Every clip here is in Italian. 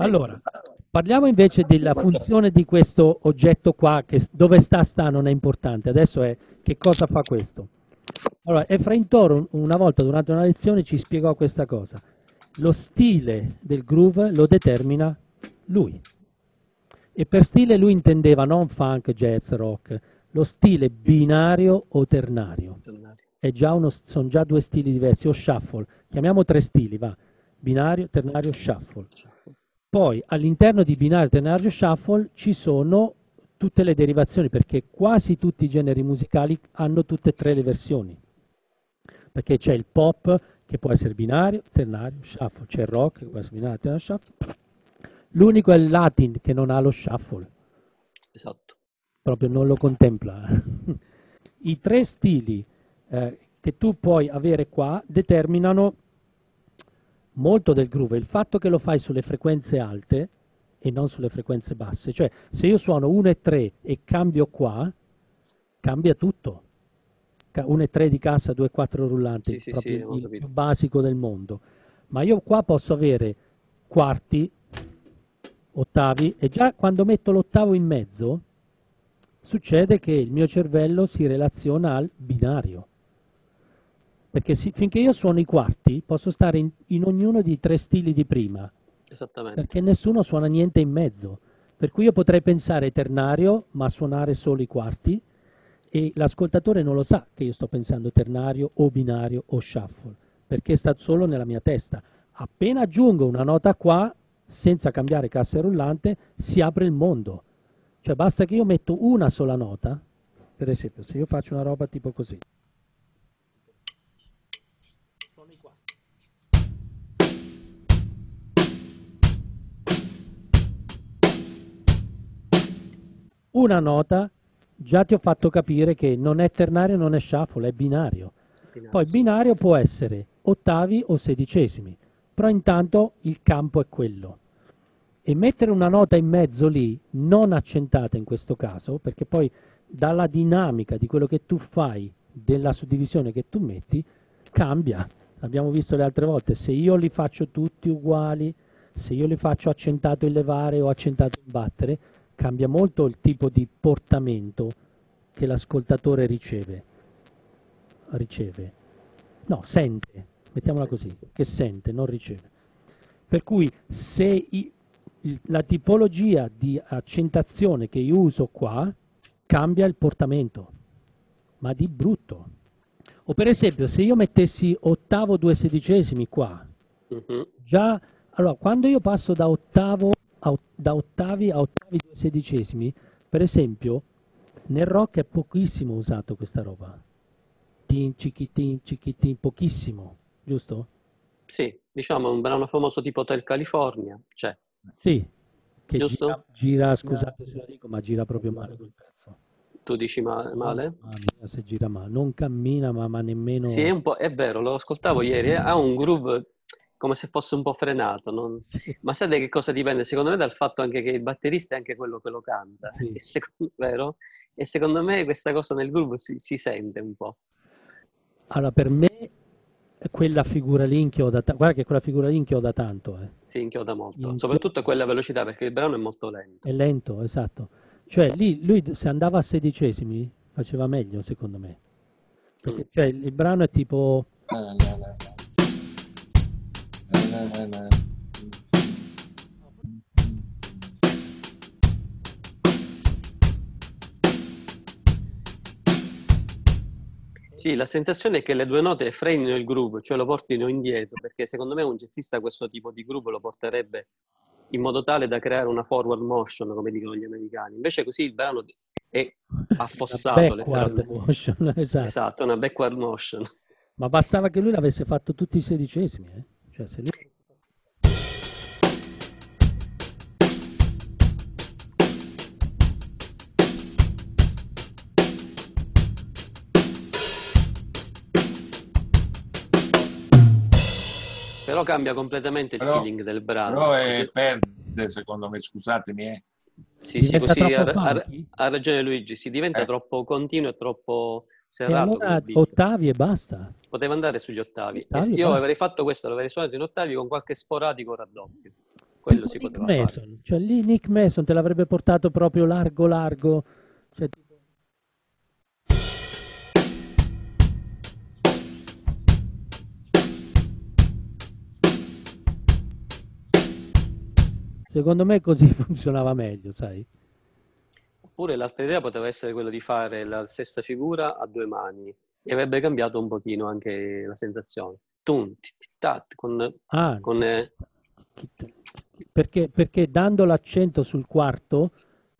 Allora, parliamo invece della funzione di questo oggetto qua, che dove sta sta non è importante, adesso è che cosa fa questo. Allora, Efrain Toro una volta durante una lezione ci spiegò questa cosa. Lo stile del groove lo determina lui. E per stile lui intendeva non funk, jazz, rock, lo stile binario o ternario. Già uno, sono già due stili diversi, o shuffle. Chiamiamo tre stili, va. Binario, ternario, shuffle. Poi all'interno di binario, ternario, shuffle ci sono tutte le derivazioni, perché quasi tutti i generi musicali hanno tutte e tre le versioni. Perché c'è il pop che può essere binario, ternario, shuffle, c'è il rock che può essere binario, ternario, shuffle. L'unico è il latin che non ha lo shuffle. Esatto. Proprio non lo contempla. I tre stili eh, che tu puoi avere qua determinano molto del groove. Il fatto che lo fai sulle frequenze alte e non sulle frequenze basse. Cioè, se io suono 1 e 3 e cambio qua, cambia tutto. 1 e 3 di cassa, 2 e 4 rullanti, sì, proprio sì, il più basico del mondo. Ma io qua posso avere quarti, ottavi, e già quando metto l'ottavo in mezzo, succede che il mio cervello si relaziona al binario. Perché si, finché io suono i quarti, posso stare in, in ognuno dei tre stili di prima, Esattamente. perché nessuno suona niente in mezzo. Per cui io potrei pensare ternario, ma suonare solo i quarti, e l'ascoltatore non lo sa che io sto pensando ternario o binario o shuffle, perché sta solo nella mia testa. Appena aggiungo una nota qua, senza cambiare cassa rullante, si apre il mondo. Cioè basta che io metto una sola nota, per esempio, se io faccio una roba tipo così. Una nota già ti ho fatto capire che non è ternario, non è shuffle, è binario. Binario, Poi binario può essere ottavi o sedicesimi, però intanto il campo è quello. E mettere una nota in mezzo lì, non accentata in questo caso, perché poi dalla dinamica di quello che tu fai, della suddivisione che tu metti, cambia. Abbiamo visto le altre volte, se io li faccio tutti uguali, se io li faccio accentato in levare o accentato in battere, cambia molto il tipo di portamento che l'ascoltatore riceve. Riceve. No, sente, mettiamola Sì, così, sì, sì. che sente, non riceve. Per cui se i- la tipologia di accentazione che io uso qua cambia il portamento, ma di brutto. O per esempio, se io mettessi ottavo due sedicesimi qua, Mhm. già allora quando io passo da ottavo da ottavi a ottavi due sedicesimi, per esempio, nel rock è pochissimo usato questa roba. Tin, cichitin, cichitin, pochissimo, giusto? Sì, diciamo un brano famoso tipo Hotel California, c'è. Sì, che Giusto? gira, gira, scusate se lo dico, ma gira proprio male quel pezzo. Tu dici ma- male? Mamma mia, se gira male, non cammina, ma, ma nemmeno... Sì, è un po', è vero, lo ascoltavo ieri, eh, ha un groove come se fosse un po' frenato, non- Sì. ma sai da che cosa dipende? Secondo me dal fatto anche che il batterista è anche quello che lo canta, Sì. e secondo, vero? E secondo me questa cosa nel groove si, si sente un po'. Allora, per me quella figura lì inchioda, ta- guarda che quella figura lì inchioda tanto, eh. Si inchioda molto, Inchioda. soprattutto a quella velocità perché il brano è molto lento. È lento, esatto. Cioè lì lui se andava a sedicesimi faceva meglio secondo me. Perché Mm. cioè, il brano è tipo... Sì, la sensazione è che le due note frenino il groove, cioè lo portino indietro, perché secondo me un jazzista questo tipo di groove lo porterebbe in modo tale da creare una forward motion, come dicono gli americani. Invece così il brano è affossato Una backward motion, esatto. Esatto, una backward motion. Ma bastava che lui l'avesse fatto tutti i sedicesimi, eh. Cioè, lui... Però cambia completamente il Però- feeling del brano. Però è, perde, secondo me, scusatemi, eh. Sì, sì, così ha, ha- ragione Luigi, si diventa Eh. troppo continuo e troppo E serrato allora come beat. ottavi e basta. Poteva andare sugli ottavi. E Ottavi, io basta. avrei fatto questo, l'avrei suonato in ottavi con qualche sporadico raddoppio. quello Tipo si Nick poteva fare. Mason, cioè lì Nick Mason te l'avrebbe portato proprio largo largo, cioè, Secondo me così funzionava meglio, sai? Oppure l'altra idea poteva essere quella di fare la stessa figura a due mani e avrebbe cambiato un pochino anche la sensazione. Tit, tat, con, Ah, con, eh, perché, perché dando l'accento sul quarto,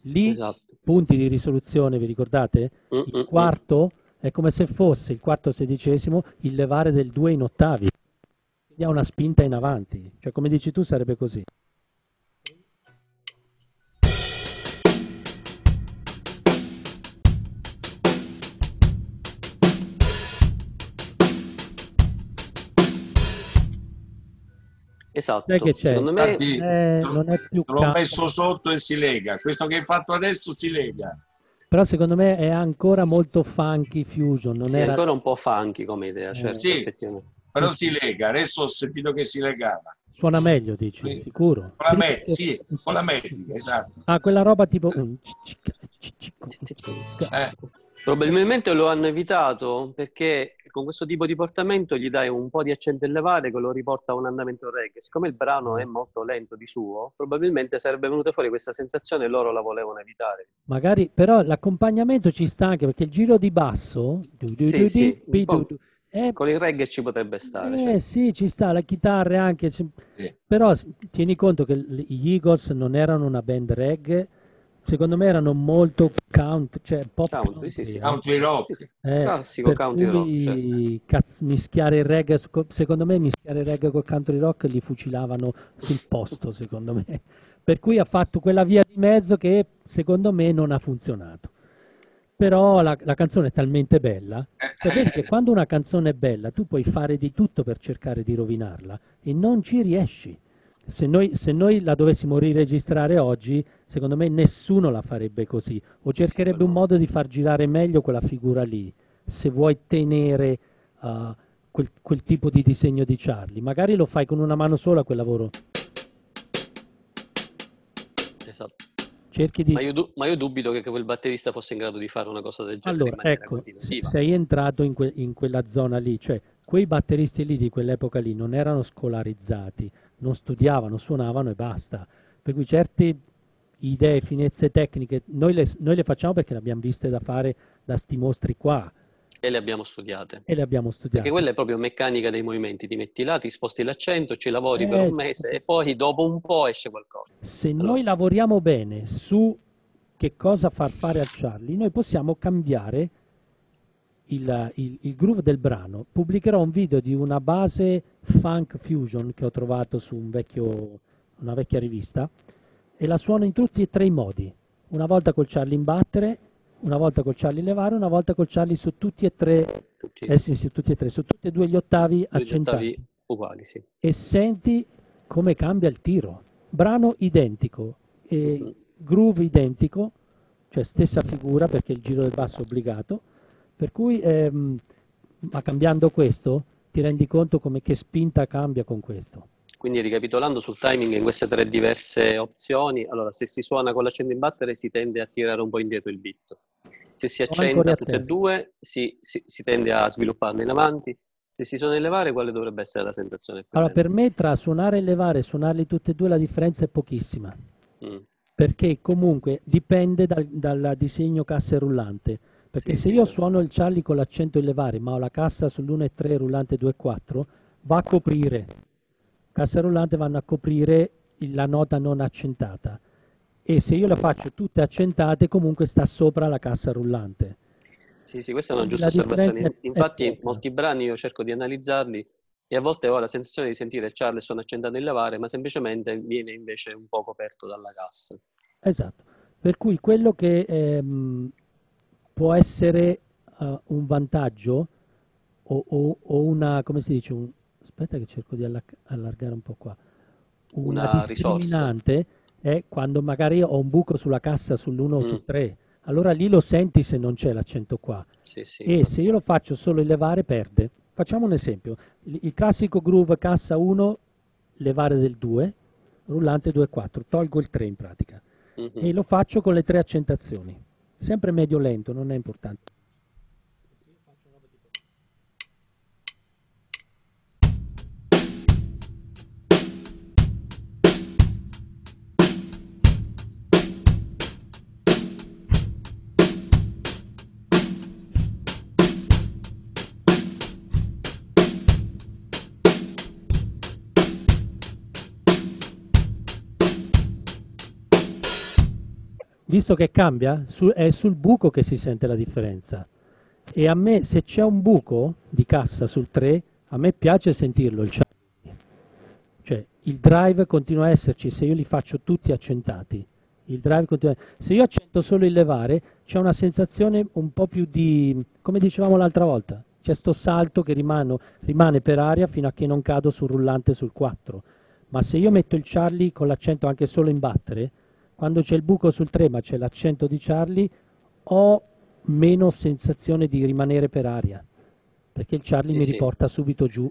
lì esatto. punti di risoluzione, vi ricordate? Mm, mm, Il mm. quarto è come se fosse il quarto sedicesimo il levare del 2 in ottavi. Quindi ha una spinta in avanti. Cioè, come dici tu, sarebbe così. Esatto. Sai che c'è? Secondo me Infatti, Eh, non è più l'ho calmo. messo sotto e si lega. Questo che hai fatto adesso si lega. Però secondo me è ancora molto funky fusion. Non sì, è era... ancora un po' funky come idea, Eh. certo, Sì. Però si lega. Adesso ho sentito che si legava. Suona meglio, dici, Sì. sicuro. Con la, me- sì, con la metrica, esatto. Ah, quella roba tipo... Eh, Probabilmente lo hanno evitato perché con questo tipo di portamento gli dai un po' di accento e levare che lo riporta a un andamento reggae. Siccome il brano è molto lento di suo, probabilmente sarebbe venuta fuori questa sensazione e loro la volevano evitare. Magari, però l'accompagnamento ci sta anche perché il giro di basso... du du Sì, du sì, è Con il reggae ci potrebbe stare. Eh cioè. sì, ci sta, la chitarra anche, però tieni conto che gli Eagles non erano una band reggae, secondo me erano molto country, cioè pop Country, sì, sì. eh. country rock. Sì, sì. Eh, Classico per country rock. cui certo. cazz- mischiare il reggae, co- secondo me mischiare il reggae col country rock li fucilavano sul posto, secondo me. Per cui ha fatto quella via di mezzo che secondo me non ha funzionato. Però la, la canzone è talmente bella Eh, che quando una canzone è bella, tu puoi fare di tutto per cercare di rovinarla e non ci riesci. Se noi, se noi la dovessimo riregistrare oggi, secondo me nessuno la farebbe così, o Sì, sì, cercherebbe quello- un modo di far girare meglio quella figura lì, se vuoi tenere uh, quel, quel tipo di disegno di Charlie. Magari lo fai con una mano sola quel lavoro, Esatto. cerchi di... Ma io, du- ma io dubito che quel batterista fosse in grado di fare una cosa del genere Allora, ecco, sei entrato in, que- in quella zona lì, cioè quei batteristi lì di quell'epoca lì non erano scolarizzati, non studiavano, suonavano e basta. Per cui certe idee, finezze tecniche, noi le, noi le facciamo perché le abbiamo viste da fare da sti mostri qua E le abbiamo studiate. e le abbiamo studiate. Perché quella è proprio meccanica dei movimenti, ti metti là, ti sposti l'accento, ci lavori per Eh, un mese e poi dopo un po' esce qualcosa. Se Allora. noi lavoriamo bene su che cosa far fare a Charlie, noi possiamo cambiare il, il- il groove del brano. Pubblicherò un video di una base funk fusion che ho trovato su un vecchio- una vecchia rivista e la suono in tutti e tre i modi. Una volta col Charlie in battere, una volta col Charlie in levare, una volta col Charlie su tutti e tre, Tutti eh sì, sì, tutti e tre, su tutti e due gli ottavi accentati uguali, sì. e senti come cambia il tiro. Brano identico, Mhm. groove identico, cioè stessa figura perché il giro del basso è obbligato, per cui ehm, ma cambiando questo ti rendi conto come che spinta cambia con questo. Quindi ricapitolando sul timing in queste tre diverse opzioni, allora se si suona con l'accento in battere si tende a tirare un po' indietro il beat. Se si Sono ancora accenta a tutte te. e due si, si- si tende a svilupparne in avanti. Se si suona in levare, quale dovrebbe essere la sensazione Allora, per me tra suonare e levare e suonarli tutti e due la differenza è pochissima, Mm. perché comunque dipende dal, dal disegno cassa rullante. Perché Sì, se sì, io certo. suono il Charlie con l'accento in levare, ma ho la cassa sull'1.3 rullante 2.4, va a coprire. Cassa rullante vanno a coprire la nota non accentata. E se io le faccio tutte accentate, comunque sta sopra la cassa rullante. Sì, sì, questa è una giusta la osservazione. Infatti, molti brani io cerco di analizzarli e a volte ho la sensazione di sentire Charles sono accentato in levare, ma semplicemente viene invece un po' coperto dalla cassa. Esatto. Per cui quello che ehm, può essere eh, un vantaggio o, o- o una, come si dice, un, aspetta che cerco di alla- allargare un po' qua, una, Una risorsa. discriminante è quando magari ho un buco sulla cassa sull'1 o Mm. su 3, allora lì lo senti se non c'è l'accento qua. Sì, sì. E se io lo faccio solo in levare perde. Facciamo un esempio. Il, il classico groove cassa 1, levare del 2, rullante 2-4, tolgo il 3 in pratica Mhm. e lo faccio con le tre accentazioni, sempre medio lento, non è importante. Visto che cambia, su- è sul buco che si sente la differenza. E a me, se c'è un buco di cassa sul 3, a me piace sentirlo il. Cioè, il drive continua a esserci se io li faccio tutti accentati. Il drive continua. Se io accento solo il levare, c'è una sensazione un po' più di, come dicevamo l'altra volta, c'è sto salto che rimano- rimane per aria fino a che non cado sul rullante sul 4. Ma se io metto il Charlie con l'accento anche solo in battere, quando c'è il buco sul 3 ma c'è l'accento di Charlie, ho meno sensazione di rimanere per aria, perché il Charlie Sì, mi sì. riporta subito giù.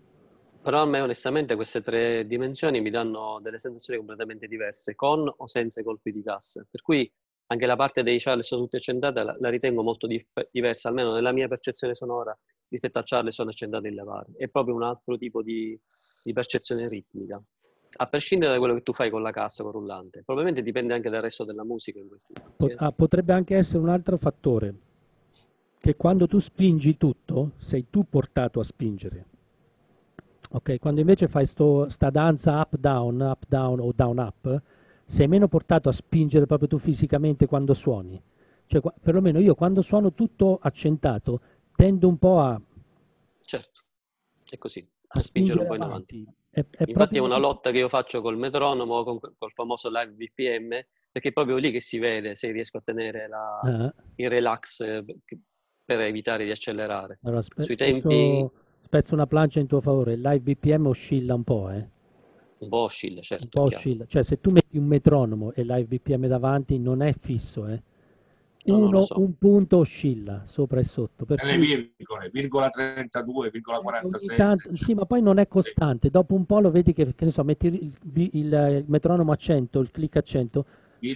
Però a me onestamente queste tre dimensioni mi danno delle sensazioni completamente diverse, con o senza i colpi di cassa. Per cui anche la parte dei Charles sono tutte accentate la, la ritengo molto dif- diversa, almeno nella mia percezione sonora, rispetto a Charles sono accentate in levare. È proprio un altro tipo di, di percezione ritmica. A prescindere da quello che tu fai con la cassa, con il rullante, probabilmente dipende anche dal resto della musica in questi casi. Eh. ah, potrebbe anche essere un altro fattore, che quando tu spingi tutto, sei tu portato a spingere. Ok, quando invece fai sto- sta danza up down, up down o down up, sei meno portato a spingere proprio tu fisicamente quando suoni. Cioè, qua- perlomeno io quando suono tutto accentato, tendo un po' a, Certo, è così, a a spingere un po' in spingere avanti. avanti. È, è Infatti è proprio- una lotta che io faccio col metronomo, con, col famoso live BPM, perché è proprio lì che si vede se riesco a tenere la- Ah, il relax eh, per evitare di accelerare. allora, spe- Sui tempi- spezzo una plancia in tuo favore, il live BPM oscilla un po', eh. Un po' oscilla, un certo, po' è chiaro. oscilla. Cioè, se tu metti un metronomo e live BPM davanti, non è fisso, eh. Uno, so. un punto oscilla sopra e sotto. Per Nelle cui virgole, virgola 32, virgola ogni 47. tanto- sì, ma poi non è costante. Dopo un po' lo vedi che, che ne so, metti il, il- il metronomo a 100, il click a 100,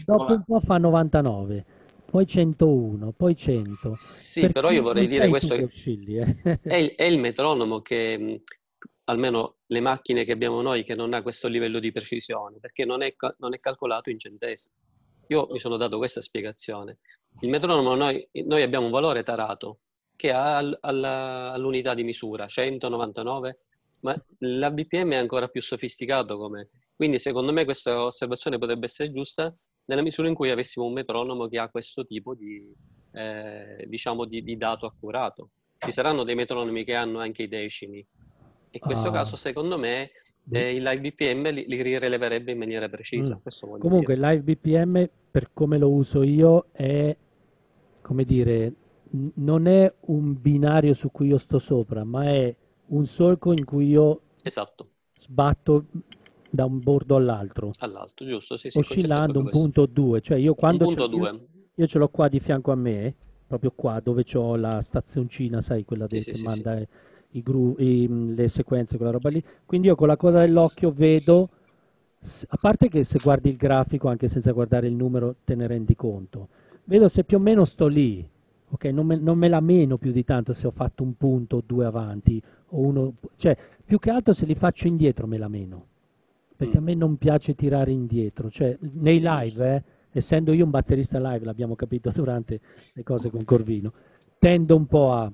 dopo virgola, un po' fa 99, poi 101, poi 100. Sì, Per però io vorrei dire questo che oscilli, eh. è il, è il metronomo che, almeno le macchine che abbiamo noi, che non ha questo livello di precisione, perché non è, non è calcolato in centesimi. Io mi sono dato questa spiegazione. Il metronomo, noi, noi abbiamo un valore tarato che ha al- alla- all'unità di misura, 199, ma la BPM è ancora più sofisticato come... Quindi secondo me questa osservazione potrebbe essere giusta nella misura in cui avessimo un metronomo che ha questo tipo di, eh, diciamo, di, di dato accurato. Ci saranno dei metronomi che hanno anche i decimi. In questo Ah. caso, secondo me, eh, il live BPM li, li rileverebbe in maniera precisa. Mm. Comunque, dire. il live BPM, per come lo uso io, è come dire, n- non è un binario su cui io sto sopra, ma è un solco in cui io Esatto, sbatto da un bordo all'altro, all'alto, giusto? Sì, sì, oscillando un questo. punto o due. Cioè, io quando punto c'ho- io- io ce l'ho qua di fianco a me, proprio qua dove ho la stazioncina, sai, quella Sì, del- sì, che sì, manda eh, i gru- i- mh, le sequenze, quella roba lì. Quindi io con la coda dell'occhio vedo, a parte che se guardi il grafico, anche senza guardare il numero, te ne rendi conto. Vedo se più o meno sto lì, ok? Non me, non me la meno più di tanto se ho fatto un punto o due avanti, o uno, cioè più che altro se li faccio indietro me la meno, perché a Mm. me non piace tirare indietro, cioè nei live, eh, essendo io un batterista live, l'abbiamo capito durante le cose con Corvino, tendo un po' a...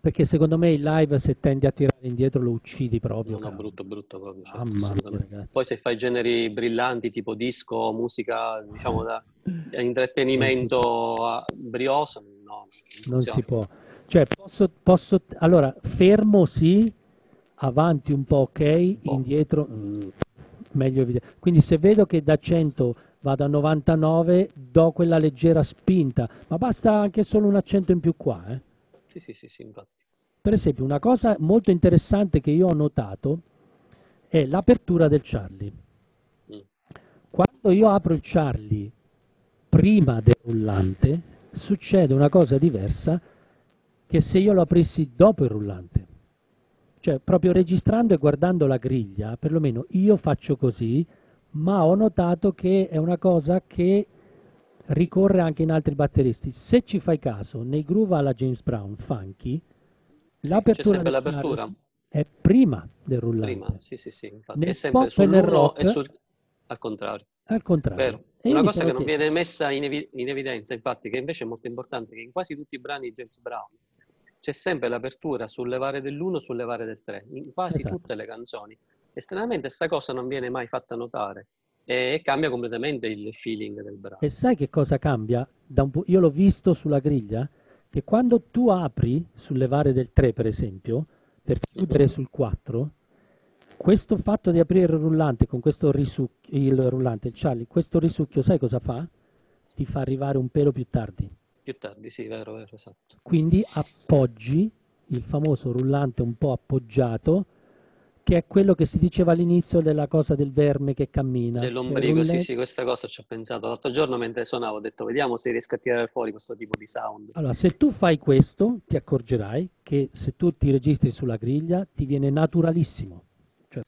perché secondo me il live se tendi a tirare indietro lo uccidi proprio. No, no, brutto, brutto proprio. assolutamente. ragazzi. Poi se fai generi brillanti tipo disco, musica, diciamo da intrattenimento a brioso, no, non Non si può. Cioè, posso, posso, allora, fermo sì, avanti un po' ok, Po'. indietro mm, meglio evidente. Quindi se vedo che da 100 vado a 99, do quella leggera spinta, ma basta anche solo un accento in più qua, eh. Sì, sì, sì, sì, infatti. Per esempio, una cosa molto interessante che io ho notato è l'apertura del Charlie. Mm. Quando io apro il Charlie prima del rullante, succede una cosa diversa che se io lo aprissi dopo il rullante. Cioè, proprio registrando e guardando la griglia, perlomeno io faccio così, ma ho notato che è una cosa che ricorre anche in altri batteristi. Se ci fai caso, nei groove alla James Brown, funky, C'è l'apertura l'apertura? è prima del rullante. Prima, sì, sì, sì, infatti Nel è sempre pop e nel sull'1 rock- e sul... al contrario. Al contrario. Vero. E Una cosa che non viene messa in, evi- in evidenza, infatti, che invece è molto importante, che in quasi tutti i brani di James Brown c'è sempre l'apertura sul levare dell'1 sul levare del 3, in quasi Esatto. tutte le canzoni. E stranamente sta cosa non viene mai fatta notare e cambia completamente il feeling del brano. E sai che cosa cambia? Pu- io l'ho visto sulla griglia, che quando tu apri sul levare del 3, per esempio, per chiudere Mhm. sul 4, questo fatto di aprire il rullante con questo risucchio, il rullante, il Charlie, questo risucchio, sai cosa fa? Ti fa arrivare un pelo più tardi. Più tardi, sì, vero, vero, esatto. Quindi appoggi il famoso rullante un po' appoggiato, che è quello che si diceva all'inizio della cosa del verme che cammina. Dell'ombrico, sì, sì, questa cosa ci ho pensato. L'altro giorno mentre suonavo ho detto vediamo se riesco a tirare fuori questo tipo di sound. Allora, se tu fai questo, ti accorgerai che se tu ti registri sulla griglia, ti viene naturalissimo. Cioè,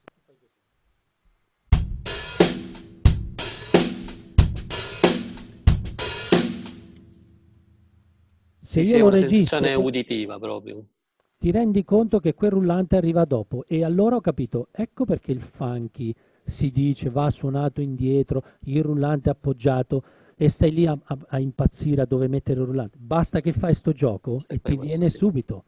se Sì, sì, io è lo una registro, sensazione uditiva proprio. Ti rendi conto che quel rullante arriva dopo e allora ho capito, ecco perché il funky si dice va suonato indietro, il rullante appoggiato e stai lì a, a- a impazzire a dove mettere il rullante. Basta che fai sto gioco Sì, e ti viene sì. subito,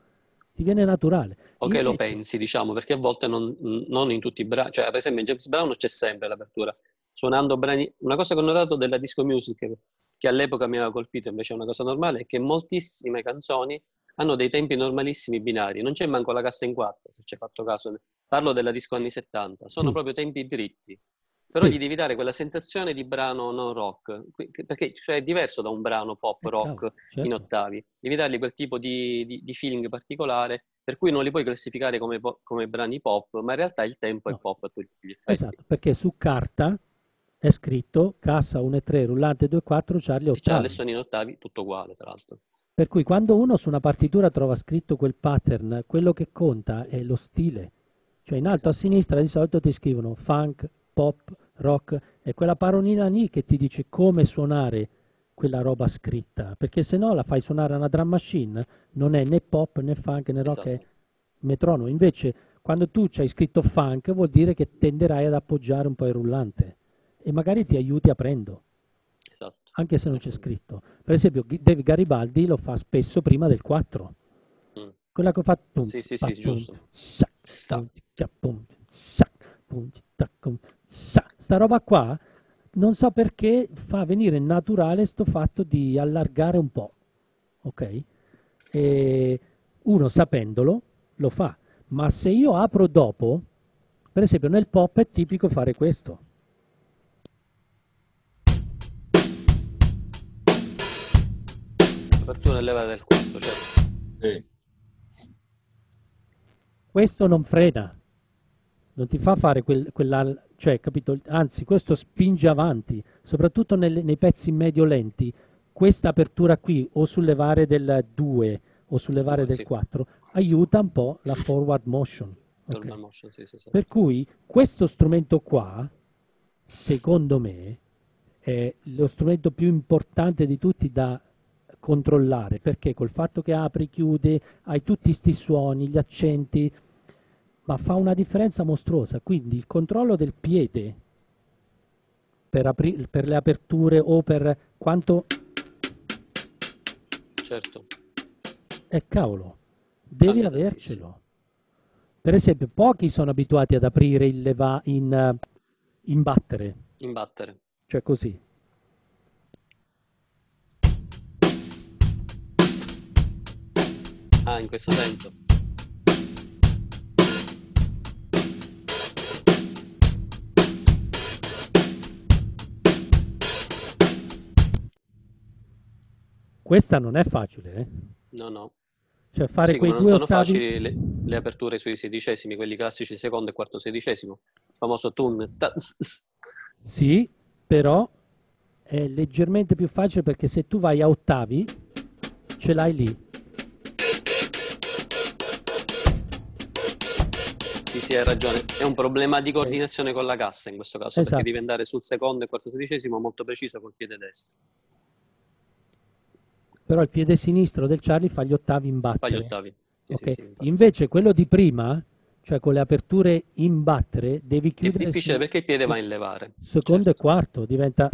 ti viene naturale. O che lo Invece- pensi, diciamo, perché a volte non, non in tutti i brani, cioè per esempio in James Brown c'è sempre l'apertura, suonando brani, una cosa che ho notato della disco music che, che all'epoca mi aveva colpito invece è una cosa normale, è che moltissime canzoni hanno dei tempi normalissimi binari, non c'è manco la cassa in quattro, se ci hai fatto caso, parlo della disco anni 70, sono Sì. proprio tempi dritti, però Sì. gli devi dare quella sensazione di brano non rock, perché cioè, è diverso da un brano pop Eh, rock in certo. ottavi, devi dargli quel tipo di, di- di feeling particolare per cui non li puoi classificare come, come brani pop, ma in realtà il tempo No. è pop a tutti gli effetti. Esatto, perché su carta è scritto cassa 1 e 3, rullante 2 e 4, Charlie E c'ha 8. le sono in ottavi, tutto uguale, tra l'altro. Per cui quando uno su una partitura trova scritto quel pattern, quello che conta è lo stile. Cioè in alto a sinistra di solito ti scrivono funk, pop, rock, è quella parolina lì che ti dice come suonare quella roba scritta, perché se no la fai suonare a una drum machine, non è né pop né funk né rock, è Esatto. metronomo. Invece quando tu c'hai scritto funk vuol dire che tenderai ad appoggiare un po' il rullante e magari ti aiuti aprendo Esatto. Anche se non c'è scritto. Per esempio, Dave Garibaldi lo fa spesso prima del 4. Mm. Quella che fa pum, Sì, sì, sì, giusto. Sta roba qua, non so perché fa venire naturale sto fatto di allargare un po', ok? E uno sapendolo lo fa, ma se io apro dopo, per esempio nel pop è tipico fare questo. Apertura e leva del quarto, certo. Sì. Questo non frena, non ti fa fare quel, quella, cioè, capito? Anzi, questo spinge avanti, soprattutto nelle- nei pezzi medio lenti. Questa apertura qui, o sul levare del 2 o sul levare del Sì. 4, aiuta un po' la forward motion. ok? Normal motion, sì, sì, sì. Per cui questo strumento qua, secondo me, è lo strumento più importante di tutti da controllare, perché col fatto che apri, chiude, hai tutti questi suoni, gli accenti, ma fa una differenza mostruosa. Quindi il controllo del piede per, apri- per le aperture o per quanto... Certo. Eh cavolo, devi Cambia avercelo. tantissimo. Per esempio, pochi sono abituati ad aprire il leva in, eh, in battere, Imbattere. cioè così. Ah, in questo senso. Questa non è facile, eh? No, no. Cioè fare Sì, quei non sono ottavi... facili le, le aperture sui sedicesimi, quelli classici secondo e quarto sedicesimo. Il famoso tun. ta- s- s- Sì, però è leggermente più facile perché se tu vai a ottavi, ce l'hai lì. Sì, sì, sì, hai ragione. È un problema di coordinazione con la cassa in questo caso, Esatto. perché devi andare sul secondo e quarto sedicesimo molto preciso col piede destro. Però il piede sinistro del Charlie fa gli ottavi in battere. gli ottavi. Sì, sì, Ok. sì, infatti. Invece quello di prima, cioè con le aperture in battere, devi È chiudere difficile sul perché il piede sì. va in levare. secondo e Certo. quarto, diventa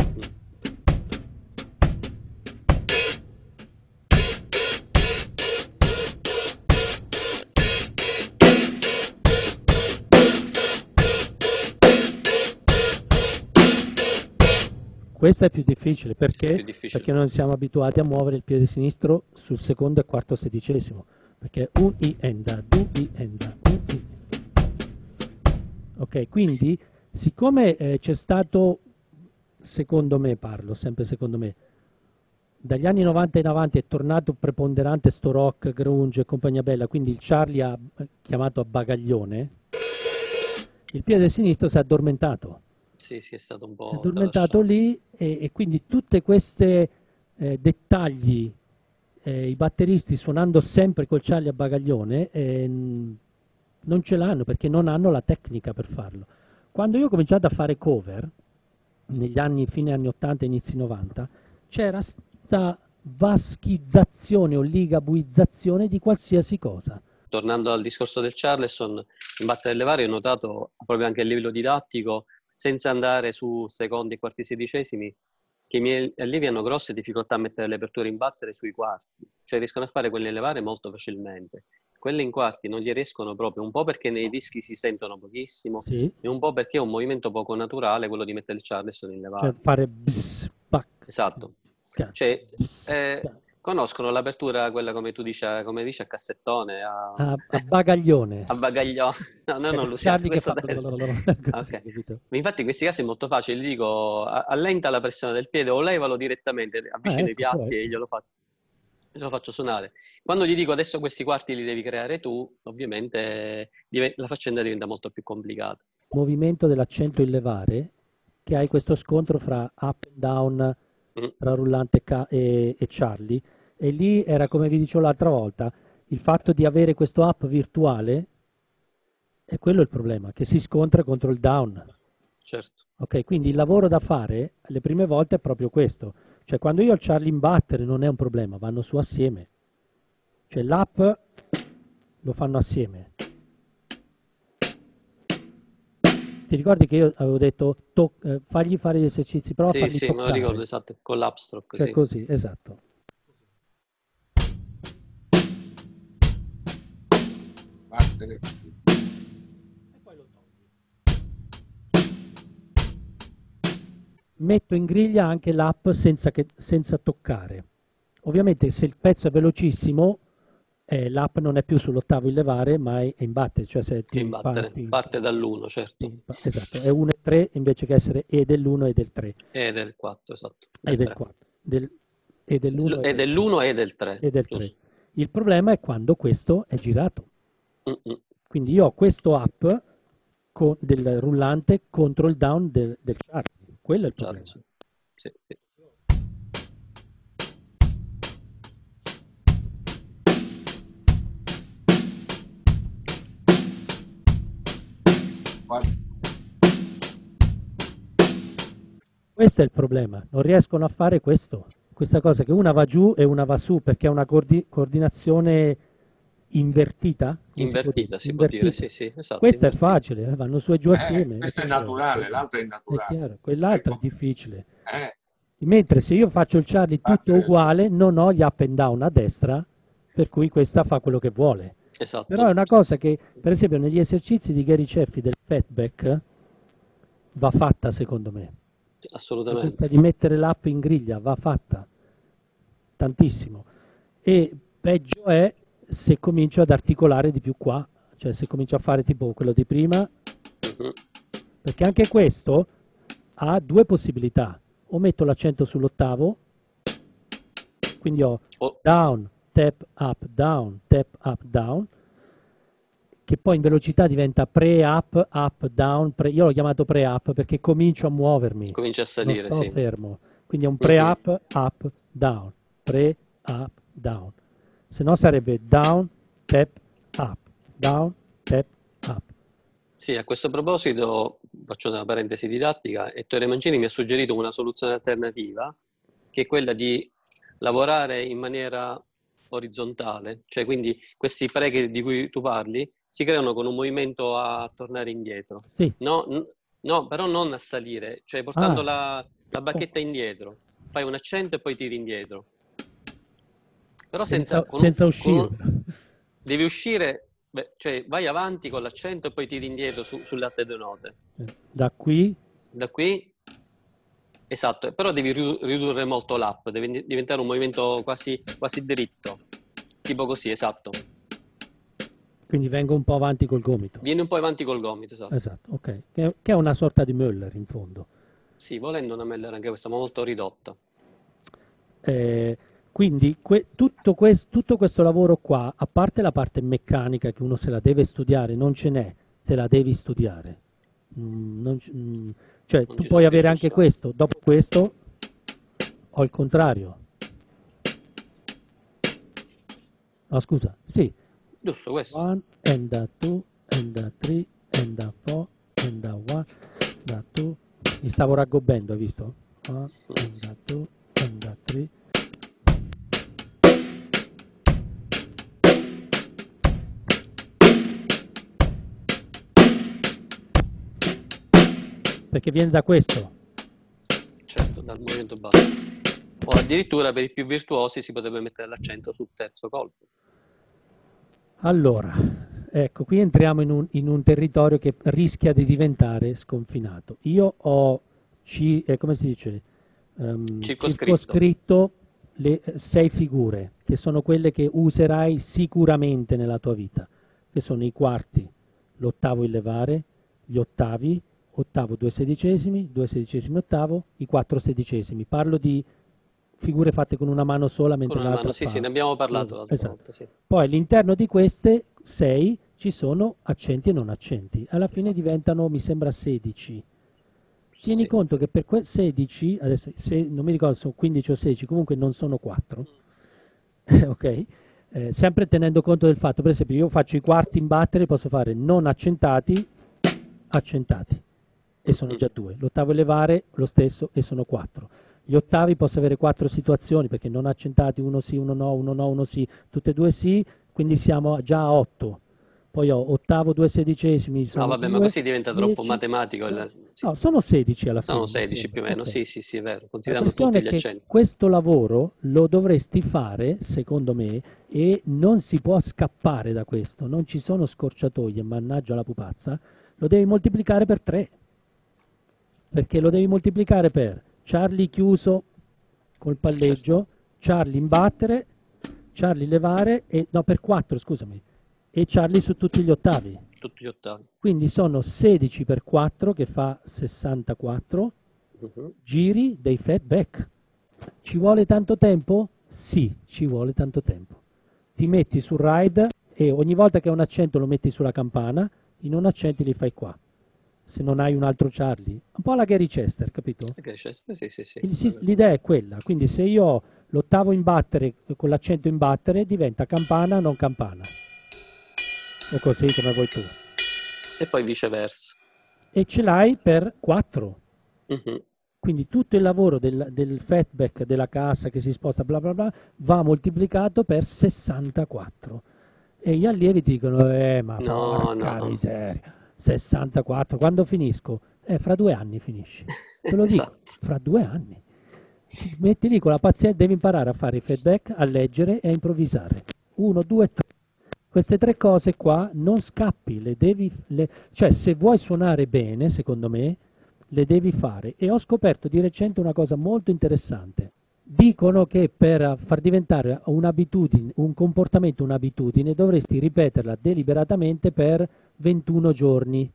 Questo è più difficile perché, è più difficile. perché non siamo abituati a muovere il piede sinistro sul secondo e quarto sedicesimo. Perché un i enda, du i enda, un i Ok, quindi siccome eh, c'è stato, secondo me parlo, sempre secondo me, dagli anni 90 in avanti è tornato preponderante sto rock, grunge e compagnia bella, quindi il Charlie ha chiamato a bagaglione, il piede sinistro si è addormentato Sì, sì, è stato un po' si è addormentato lì e, e quindi tutti questi dettagli, eh, i batteristi suonando sempre col Charlie a bagaglione, eh, non ce l'hanno perché non hanno la tecnica per farlo. Quando io ho cominciato a fare cover, negli anni, fine anni 80 inizi 90, c'era sta vaschizzazione o ligabuizzazione di qualsiasi cosa. Tornando al discorso del Charleston, in battere e levare ho notato proprio anche a livello didattico, senza andare su secondi e quarti sedicesimi, che i miei allievi hanno grosse difficoltà a mettere le aperture in battere sui quarti, cioè riescono a fare quelle levare molto facilmente. Quelle in quarti non gli riescono proprio, un po' perché nei dischi si sentono pochissimo Sì? e un po' perché è un movimento poco naturale quello di mettere il Charleston in levare. Cioè fare bzz, pac, Esatto. Cioè, eh, conoscono l'apertura, quella come tu dici, come dici a cassettone, a, a, a bagaglione. a bagaglione. No, Ecco, non lo usiamo. Charlie che questo fa adesso. così, Ok. capito? Ma Infatti in questi casi è molto facile, gli dico allenta la pressione del piede o levalo direttamente, avvicino ecco, i piatti e glielo faccio, glielo faccio suonare. Quando gli dico adesso questi quarti li devi creare tu, ovviamente la faccenda diventa molto più complicata. movimento dell'accento in levare che hai questo scontro fra up and down. Tra rullante e, e Charlie. E lì era come vi dicevo l'altra volta il fatto di avere questo up virtuale è quello il problema che si scontra contro il down. Certo. ok quindi il lavoro da fare le prime volte è proprio questo. Cioè quando io ho il Charlie in battere non è un problema vanno su assieme. Cioè l'up lo fanno assieme ti ricordi che io avevo detto to- eh, fagli fare gli esercizi a Sì, sì, me lo ricordo, esatto, con l'upstroke, cioè sì. così esatto Battere. metto in griglia anche l'app senza, che- senza toccare. Ovviamente se il pezzo è velocissimo, eh, l'app non è più sull'ottavo in levare, ma è in battere, cioè se ti In battere, parti- parte dall'1, certo, esatto, è 1 e 3 invece che essere e dell'1 e del 3 e del 4, esatto. e del tre. 4 del, e dell'1 E dell'1 e del 3. e del 3. Il problema è quando questo è girato. Mm, Quindi io ho questo up con- del rullante contro il down del, del chart. Quello è il problema. Sì, sì. Questo è il problema, non riescono a fare questo, questa cosa che una va giù e una va su perché è una coordi- coordinazione invertita. come si può Invertita, si può dire, Invertita. sì, sì, esatto. Questo è invertita. facile, eh, vanno su e giù assieme. eh, questo è eh, chiaro. naturale, l'altro è È innaturale. chiaro, quell'altro è Ecco. difficile. Eh, Mentre se io faccio il Charlie tutto uguale, non ho gli up and down a destra, per cui questa fa quello che vuole. Esatto. Però è una cosa che, per esempio, negli esercizi di Gary Ceffi del fatback va fatta secondo me. Assolutamente. Questa di mettere l'app in griglia va fatta tantissimo. E peggio è se comincio ad articolare di più qua, cioè se comincio a fare tipo quello di prima, Mhm. perché anche questo ha due possibilità. O metto l'accento sull'ottavo, quindi ho O- down, tap, up, down, tap, up, down, che poi in velocità diventa pre-up, up, down, pre- io l'ho chiamato pre-up perché comincio a muovermi, comincia a salire, sì. fermo. Quindi è un pre-up, up, down, pre-up, down. Se no sarebbe down, tap, up, down, tap, up. Sì, a questo proposito faccio una parentesi didattica. Ettore Mancini mi ha suggerito una soluzione alternativa, che è quella di lavorare in maniera orizzontale, cioè quindi questi preghi di cui tu parli si creano con un movimento a tornare indietro. Sì. No, n- no però non a salire, cioè portando Ah. la, la bacchetta indietro. Fai un accento e poi tiri indietro. Però senza, senza, un- senza uscire. un- devi uscire, beh, cioè vai avanti con l'accento e poi tiri indietro su- sulle altre due note. Da qui, Da qui, esatto, però devi ridu- ridurre molto l'app, deve diventare un movimento quasi, quasi dritto, tipo così, esatto. Quindi vengo un po' avanti col gomito. Vieni un po' avanti col gomito, esatto. Esatto, ok. Che, è una sorta di Möller in fondo. Sì, volendo una Meller anche questa, ma molto ridotta. Eh, quindi que- tutto, quest- tutto questo lavoro qua, a parte la parte meccanica che uno se la deve studiare, non ce n'è, te la devi studiare. Mm, c- mm, cioè, Non tu puoi avere anche questo, dopo questo ho il contrario. No, scusa, sì. Giusto questo. One and a two and a three and a four and a one and a two. Mi stavo raggobendo, hai visto? One and a two and a three. Perché viene da questo. Certo, dal movimento basso. O addirittura per i più virtuosi si potrebbe mettere l'accento sul terzo colpo. Allora, ecco, qui entriamo in un, in un territorio che rischia di diventare sconfinato. Io ho, ci- eh, come si dice, Ehm, Circoscritto. circoscritto le eh, sei figure, che sono quelle che userai sicuramente nella tua vita, che sono i quarti, l'ottavo il levare, gli ottavi, ottavo due sedicesimi, due sedicesimi ottavo, i quattro sedicesimi. Parlo di figure fatte con una mano sola mentre l'altra mano, sì, fa- sì, ne abbiamo parlato l'altra Esatto. volta, sì. Poi all'interno di queste 6 ci sono accenti e non accenti. Alla fine Esatto. diventano, mi sembra, 16. Tieni Sì. conto che per que- 16, adesso se, non mi ricordo sono 15 o 16, comunque non sono 4. ok? Eh, sempre tenendo conto del fatto, per esempio, io faccio i quarti in battere, posso fare non accentati, accentati, e sono già due. L'ottavo elevare, lo stesso, e sono 4. Gli ottavi posso avere quattro situazioni perché non accentati, uno sì, uno no, uno no, uno sì, tutte e due sì, quindi siamo già a 8. Poi ho ottavo, due sedicesimi. No, sono vabbè, ma due, così diventa troppo 10. matematico. il- sì. No, sono 16 alla Sono fine. mi 16 più o meno, Ok. sì, sì, sì, è vero, considerando tutti gli accenti. questo lavoro lo dovresti fare, secondo me, e non si può scappare da questo, non ci sono scorciatoie, mannaggia la pupazza, lo devi moltiplicare per 3. Perché lo devi moltiplicare per Charlie chiuso col palleggio, Charlie imbattere, Charlie levare, e, no per 4 scusami, e Charlie su tutti gli ottavi. Tutti gli ottavi. Quindi sono 16 per 4 che fa 64 Mhm. giri dei fatback. Ci vuole tanto tempo? Sì, ci vuole tanto tempo. Ti metti sul ride e ogni volta che hai un accento lo metti sulla campana, i non accenti li fai qua. Se non hai un altro Charlie, un po' alla Gary Chester, capito? Ok, c'è- Sì, sì, sì. Il l'idea è quella, quindi se io ho l'ottavo in battere con l'accento in battere diventa campana non campana. O così come vuoi tu. E poi viceversa. E ce l'hai per 4. Mhm. Quindi tutto il lavoro del, del fatback della cassa che si sposta bla bla bla va moltiplicato per 64. E gli allievi dicono, eh ma No, porca no. miseria, 64, quando finisco? Eh, fra due anni finisci. Te lo dico, Esatto. fra due anni. Ti Metti lì con la pazienza, devi imparare a fare i feedback, a leggere e a improvvisare. Uno, due, tre. Queste tre cose qua non scappi, le devi, le- cioè se vuoi suonare bene, secondo me, le devi fare. E ho scoperto di recente una cosa molto interessante. Dicono che per far diventare un'abitudine, un comportamento un'abitudine, dovresti ripeterla deliberatamente per 21 giorni,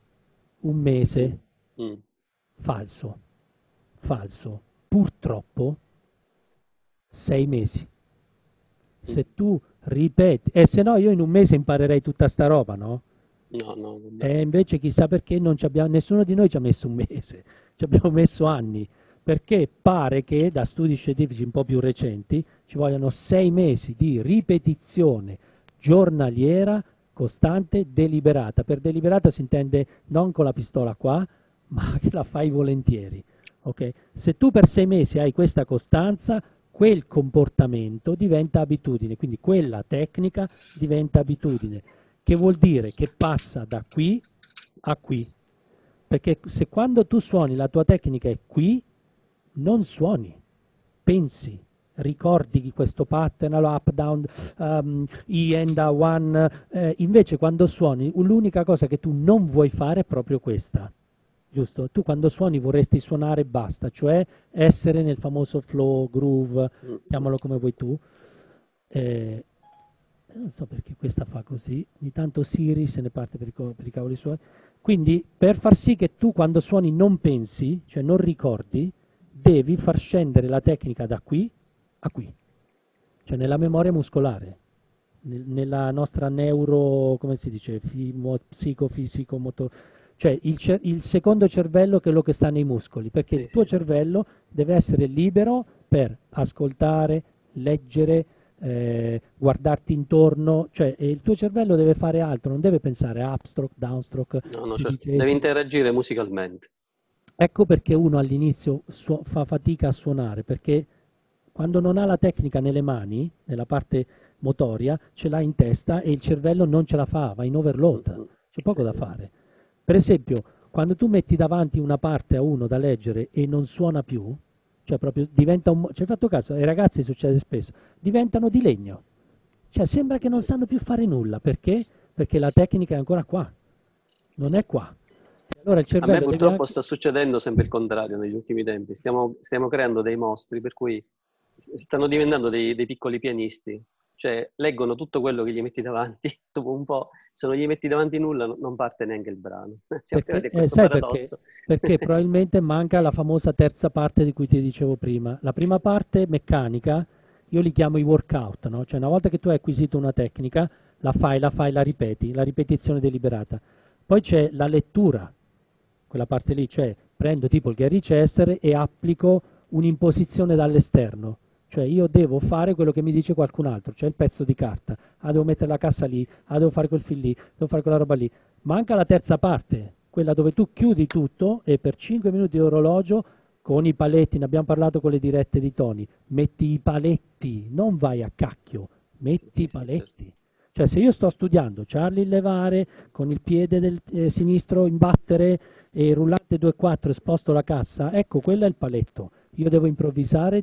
un mese. Mm. Falso. Falso. Purtroppo, sei mesi. Se tu ripeti, e se no io in un mese imparerei tutta sta roba, no? No, no, vabbè. E invece chissà perché non ci abbiamo, nessuno di noi ci ha messo un mese, ci abbiamo messo anni, perché pare che da studi scientifici un po' più recenti ci vogliano sei mesi di ripetizione giornaliera costante, deliberata. Per deliberata si intende non con la pistola qua, ma che la fai volentieri. Okay? Se tu per sei mesi hai questa costanza, quel comportamento diventa abitudine, quindi quella tecnica diventa abitudine, che vuol dire che passa da qui a qui. Perché se quando tu suoni la tua tecnica è qui, non suoni, pensi, ricordi questo pattern, allora up, down, um, E, end, one, eh, invece quando suoni l'unica cosa che tu non vuoi fare è proprio questa, giusto? Tu quando suoni vorresti suonare e basta, cioè essere nel famoso flow, groove, chiamalo come vuoi tu. Eh, non so perché questa fa così, ogni tanto Siri se ne parte per i, per i cavoli suoi. Quindi per far sì che tu quando suoni non pensi, cioè non ricordi, devi far scendere la tecnica da qui a qui, cioè nella memoria muscolare, nella nostra neuro, come si dice, psicofisico, motor, cioè il, cer- il, secondo cervello che è quello che sta nei muscoli, perché sì, il tuo sì. cervello deve essere libero per ascoltare, leggere, eh, guardarti intorno, cioè il tuo cervello deve fare altro, non deve pensare upstroke, downstroke. No, no, certo. deve interagire musicalmente. Ecco perché uno all'inizio su- fa fatica a suonare, perché quando non ha la tecnica nelle mani, nella parte motoria, ce l'ha in testa e il cervello non ce la fa, va in overload, c'è poco da fare. Per esempio, quando tu metti davanti una parte a uno da leggere e non suona più, cioè proprio diventa un... Ci hai fatto caso, ai ragazzi succede spesso, diventano di legno. Cioè sembra che non sanno più fare nulla, perché? Perché la tecnica è ancora qua, non è qua. Allora a me purtroppo anche... sta succedendo sempre il contrario negli ultimi tempi. Stiamo, stiamo creando dei mostri per cui stanno diventando dei, dei piccoli pianisti cioè leggono tutto quello che gli metti davanti, dopo un po' se non gli metti davanti nulla non parte neanche il brano. Perché, eh, perché? perché probabilmente manca la famosa terza parte di cui ti dicevo prima. La prima parte meccanica, io li chiamo i workout, no? cioè una volta che tu hai acquisito una tecnica, la fai, la fai, la ripeti, la ripetizione deliberata. Poi c'è la lettura, quella parte lì, cioè prendo tipo il Gary Chester e applico un'imposizione dall'esterno cioè io devo fare quello che mi dice qualcun altro, cioè il pezzo di carta. Ah, devo mettere la cassa lì, ah, devo fare quel film lì, devo fare quella roba lì. Manca la terza parte, quella dove tu chiudi tutto e per 5 minuti di orologio con i paletti, ne abbiamo parlato con le dirette di Tony, metti i paletti, non vai a cacchio, metti sì, i paletti. Sì, certo. Cioè se io sto studiando Charlie levare con il piede del eh, sinistro imbattere e rullante 2-4 esposto la cassa, ecco quello è il paletto. Io devo improvvisare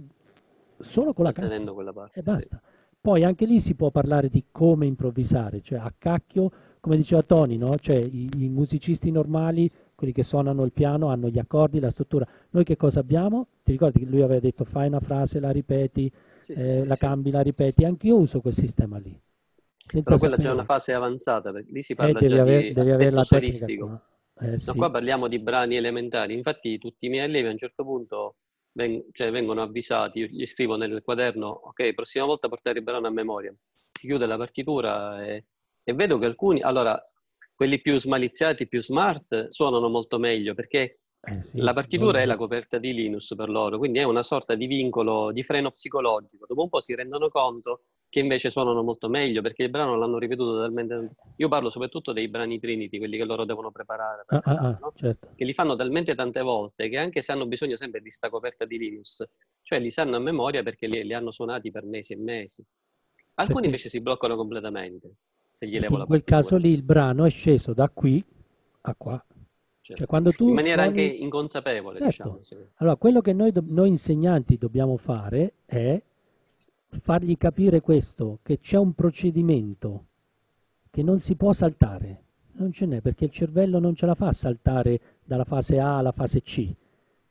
solo con la cassa parte, e basta. Sì. Poi anche lì si può parlare di come improvvisare, cioè a cacchio, come diceva Tony, no? cioè, i, i, musicisti normali, quelli che suonano il piano, hanno gli accordi, la struttura. Noi che cosa abbiamo? Ti ricordi che lui aveva detto fai una frase, la ripeti, sì, eh, sì, la cambi, la ripeti. Anche io uso quel sistema lì. Però quella c'è una fase avanzata, perché lì si parla eh, già aver, di aspetto solistico. Eh, no, qua parliamo di brani elementari. Infatti tutti i miei allievi a un certo punto veng- cioè vengono avvisati, io gli scrivo nel quaderno, ok, prossima volta portare il brano a memoria. Si chiude la partitura e, e vedo che alcuni, allora, quelli più smaliziati, più smart, suonano molto meglio perché eh sì, la partitura è la coperta di Linux per loro, quindi è una sorta di vincolo, di freno psicologico. Dopo un po' si rendono conto che invece suonano molto meglio perché il brano l'hanno ripetuto talmente. Io parlo soprattutto dei brani Trinity, quelli che loro devono preparare, per ah, esame, ah, no? certo. che li fanno talmente tante volte che anche se hanno bisogno sempre di sta coperta di Linux, cioè li sanno a memoria perché li, li hanno suonati per mesi e mesi. Alcuni perché... invece si bloccano completamente. Se gli levo in quel caso lì il brano è sceso da qui a qua. Certo. Cioè, in maniera suoni... anche inconsapevole, certo. diciamo. Sì. Allora, quello che noi, do- noi insegnanti dobbiamo fare è fargli capire questo, che c'è un procedimento che non si può saltare, non ce n'è perché il cervello non ce la fa saltare dalla fase A alla fase C,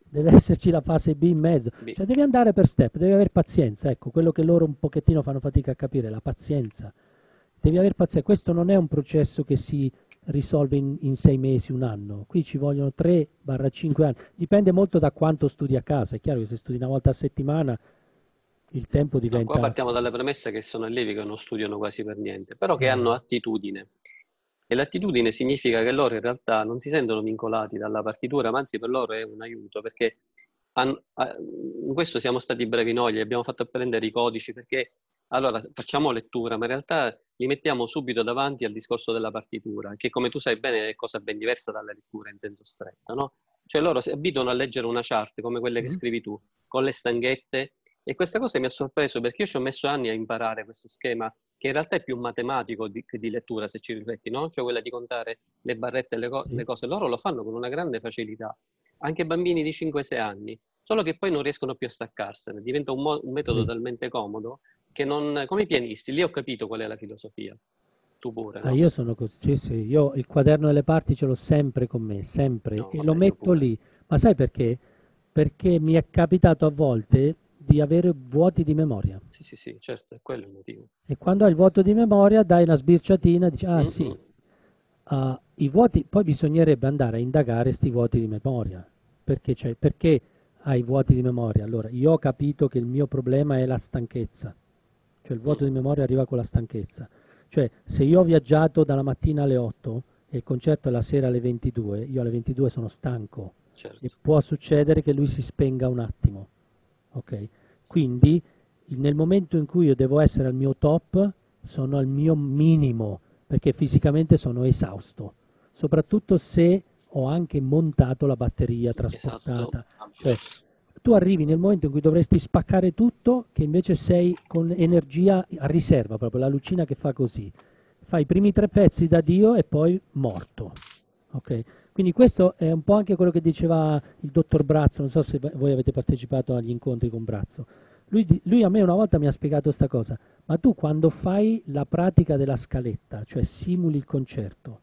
deve esserci la fase B in mezzo, B. cioè devi andare per step, devi avere pazienza, ecco, quello che loro un pochettino fanno fatica a capire, la pazienza, devi avere pazienza, questo non è un processo che si risolve in, in sei mesi, un anno, qui ci vogliono 3-5 anni, dipende molto da quanto studi a casa, è chiaro che se studi una volta a settimana il tempo diventa... No, qua partiamo dalla premessa che sono allievi che non studiano quasi per niente, però che mm. hanno attitudine. E l'attitudine significa che loro in realtà non si sentono vincolati dalla partitura, ma anzi per loro è un aiuto, perché hanno, in questo siamo stati bravi noi, gli abbiamo fatto apprendere i codici, perché allora facciamo lettura, ma in realtà li mettiamo subito davanti al discorso della partitura, che come tu sai bene è cosa ben diversa dalla lettura in senso stretto, no? Cioè loro si abituano a leggere una chart come quelle che mm. scrivi tu, con le stanghette, e questa cosa mi ha sorpreso perché io ci ho messo anni a imparare questo schema, che in realtà è più matematico di, che di lettura, se ci rifletti, no? Cioè quella di contare le barrette e le, co- le cose. Loro lo fanno con una grande facilità, anche bambini di 5-6 anni, solo che poi non riescono più a staccarsene, diventa un, mo- un metodo talmente comodo che non, come i pianisti, lì ho capito qual è la filosofia. Tu pure. No? Ah, io sono così, sì, sì, io il quaderno delle parti ce l'ho sempre con me, sempre, no, e lo metto lì. Ma sai perché? Perché mi è capitato a volte di avere vuoti di memoria. Sì, sì, sì, certo, è quello il motivo. E quando hai il vuoto di memoria dai una sbirciatina e dici, ah mm-hmm. sì, uh, i vuoti, poi bisognerebbe andare a indagare questi vuoti di memoria. Perché, cioè, perché hai vuoti di memoria? Allora, io ho capito che il mio problema è la stanchezza cioè il vuoto di memoria arriva con la stanchezza. Cioè se io ho viaggiato dalla mattina alle 8 e il concerto è la sera alle 22, io alle 22 sono stanco certo. e può succedere che lui si spenga un attimo. Okay? Quindi nel momento in cui io devo essere al mio top, sono al mio minimo, perché fisicamente sono esausto, soprattutto se ho anche montato la batteria trasportata. Esatto. Cioè, tu arrivi nel momento in cui dovresti spaccare tutto, che invece sei con energia a riserva, proprio la lucina che fa così. Fai i primi tre pezzi da Dio e poi morto. Okay? Quindi questo è un po' anche quello che diceva il dottor Brazzo, non so se voi avete partecipato agli incontri con Brazzo. Lui, lui a me una volta mi ha spiegato questa cosa, ma tu quando fai la pratica della scaletta, cioè simuli il concerto,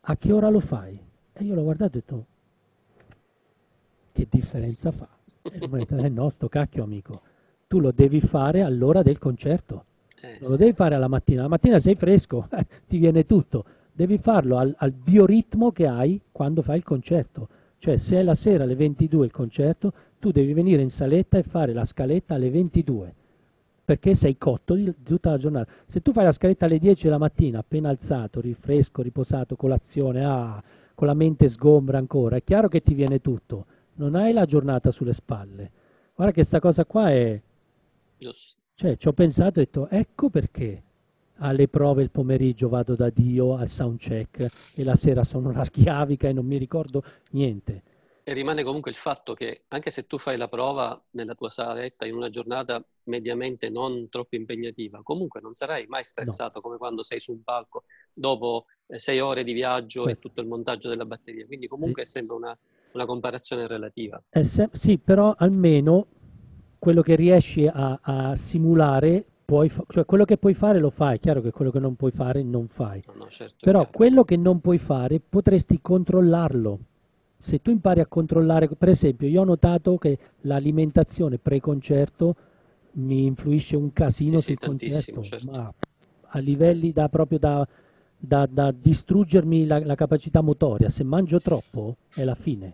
a che ora lo fai? E io l'ho guardato e ho detto, che differenza fa? E lui detto, eh no, sto cacchio amico, tu lo devi fare all'ora del concerto, eh, non lo devi fare alla mattina, la mattina sei fresco, ti viene tutto, devi farlo al, al, bioritmo che hai quando fai il concerto, cioè se è la sera alle 22 il concerto, tu devi venire in saletta e fare la scaletta alle 22 perché sei cotto di, tutta la giornata. Se tu fai la scaletta alle 10 della mattina, appena alzato, rifresco, riposato, colazione, ah, con la mente sgombra ancora, è chiaro che ti viene tutto non hai la giornata sulle spalle. Guarda che sta cosa qua è... Cioè, ci ho pensato e ho detto, ecco perché alle prove il pomeriggio vado da Dio al soundcheck e la sera sono una schiavica e non mi ricordo niente. E rimane comunque il fatto che anche se tu fai la prova nella tua saletta in una giornata mediamente non troppo impegnativa, comunque non sarai mai stressato no. come quando sei su un palco dopo eh, sei ore di viaggio certo. e tutto il montaggio della batteria. Quindi comunque sì. sembra una, una, comparazione relativa. Se- sì, però almeno quello che riesci a, a simulare Puoi fa- cioè quello che puoi fare lo fai, è chiaro che quello che non puoi fare non fai. No, no, certo, Però quello che non puoi fare potresti controllarlo se tu impari a controllare, per esempio, io ho notato che l'alimentazione pre-concerto mi influisce un casino sì, sul sì, concerto, certo. ma a livelli da proprio da, da, da distruggermi la, la, capacità motoria. Se mangio troppo è la fine.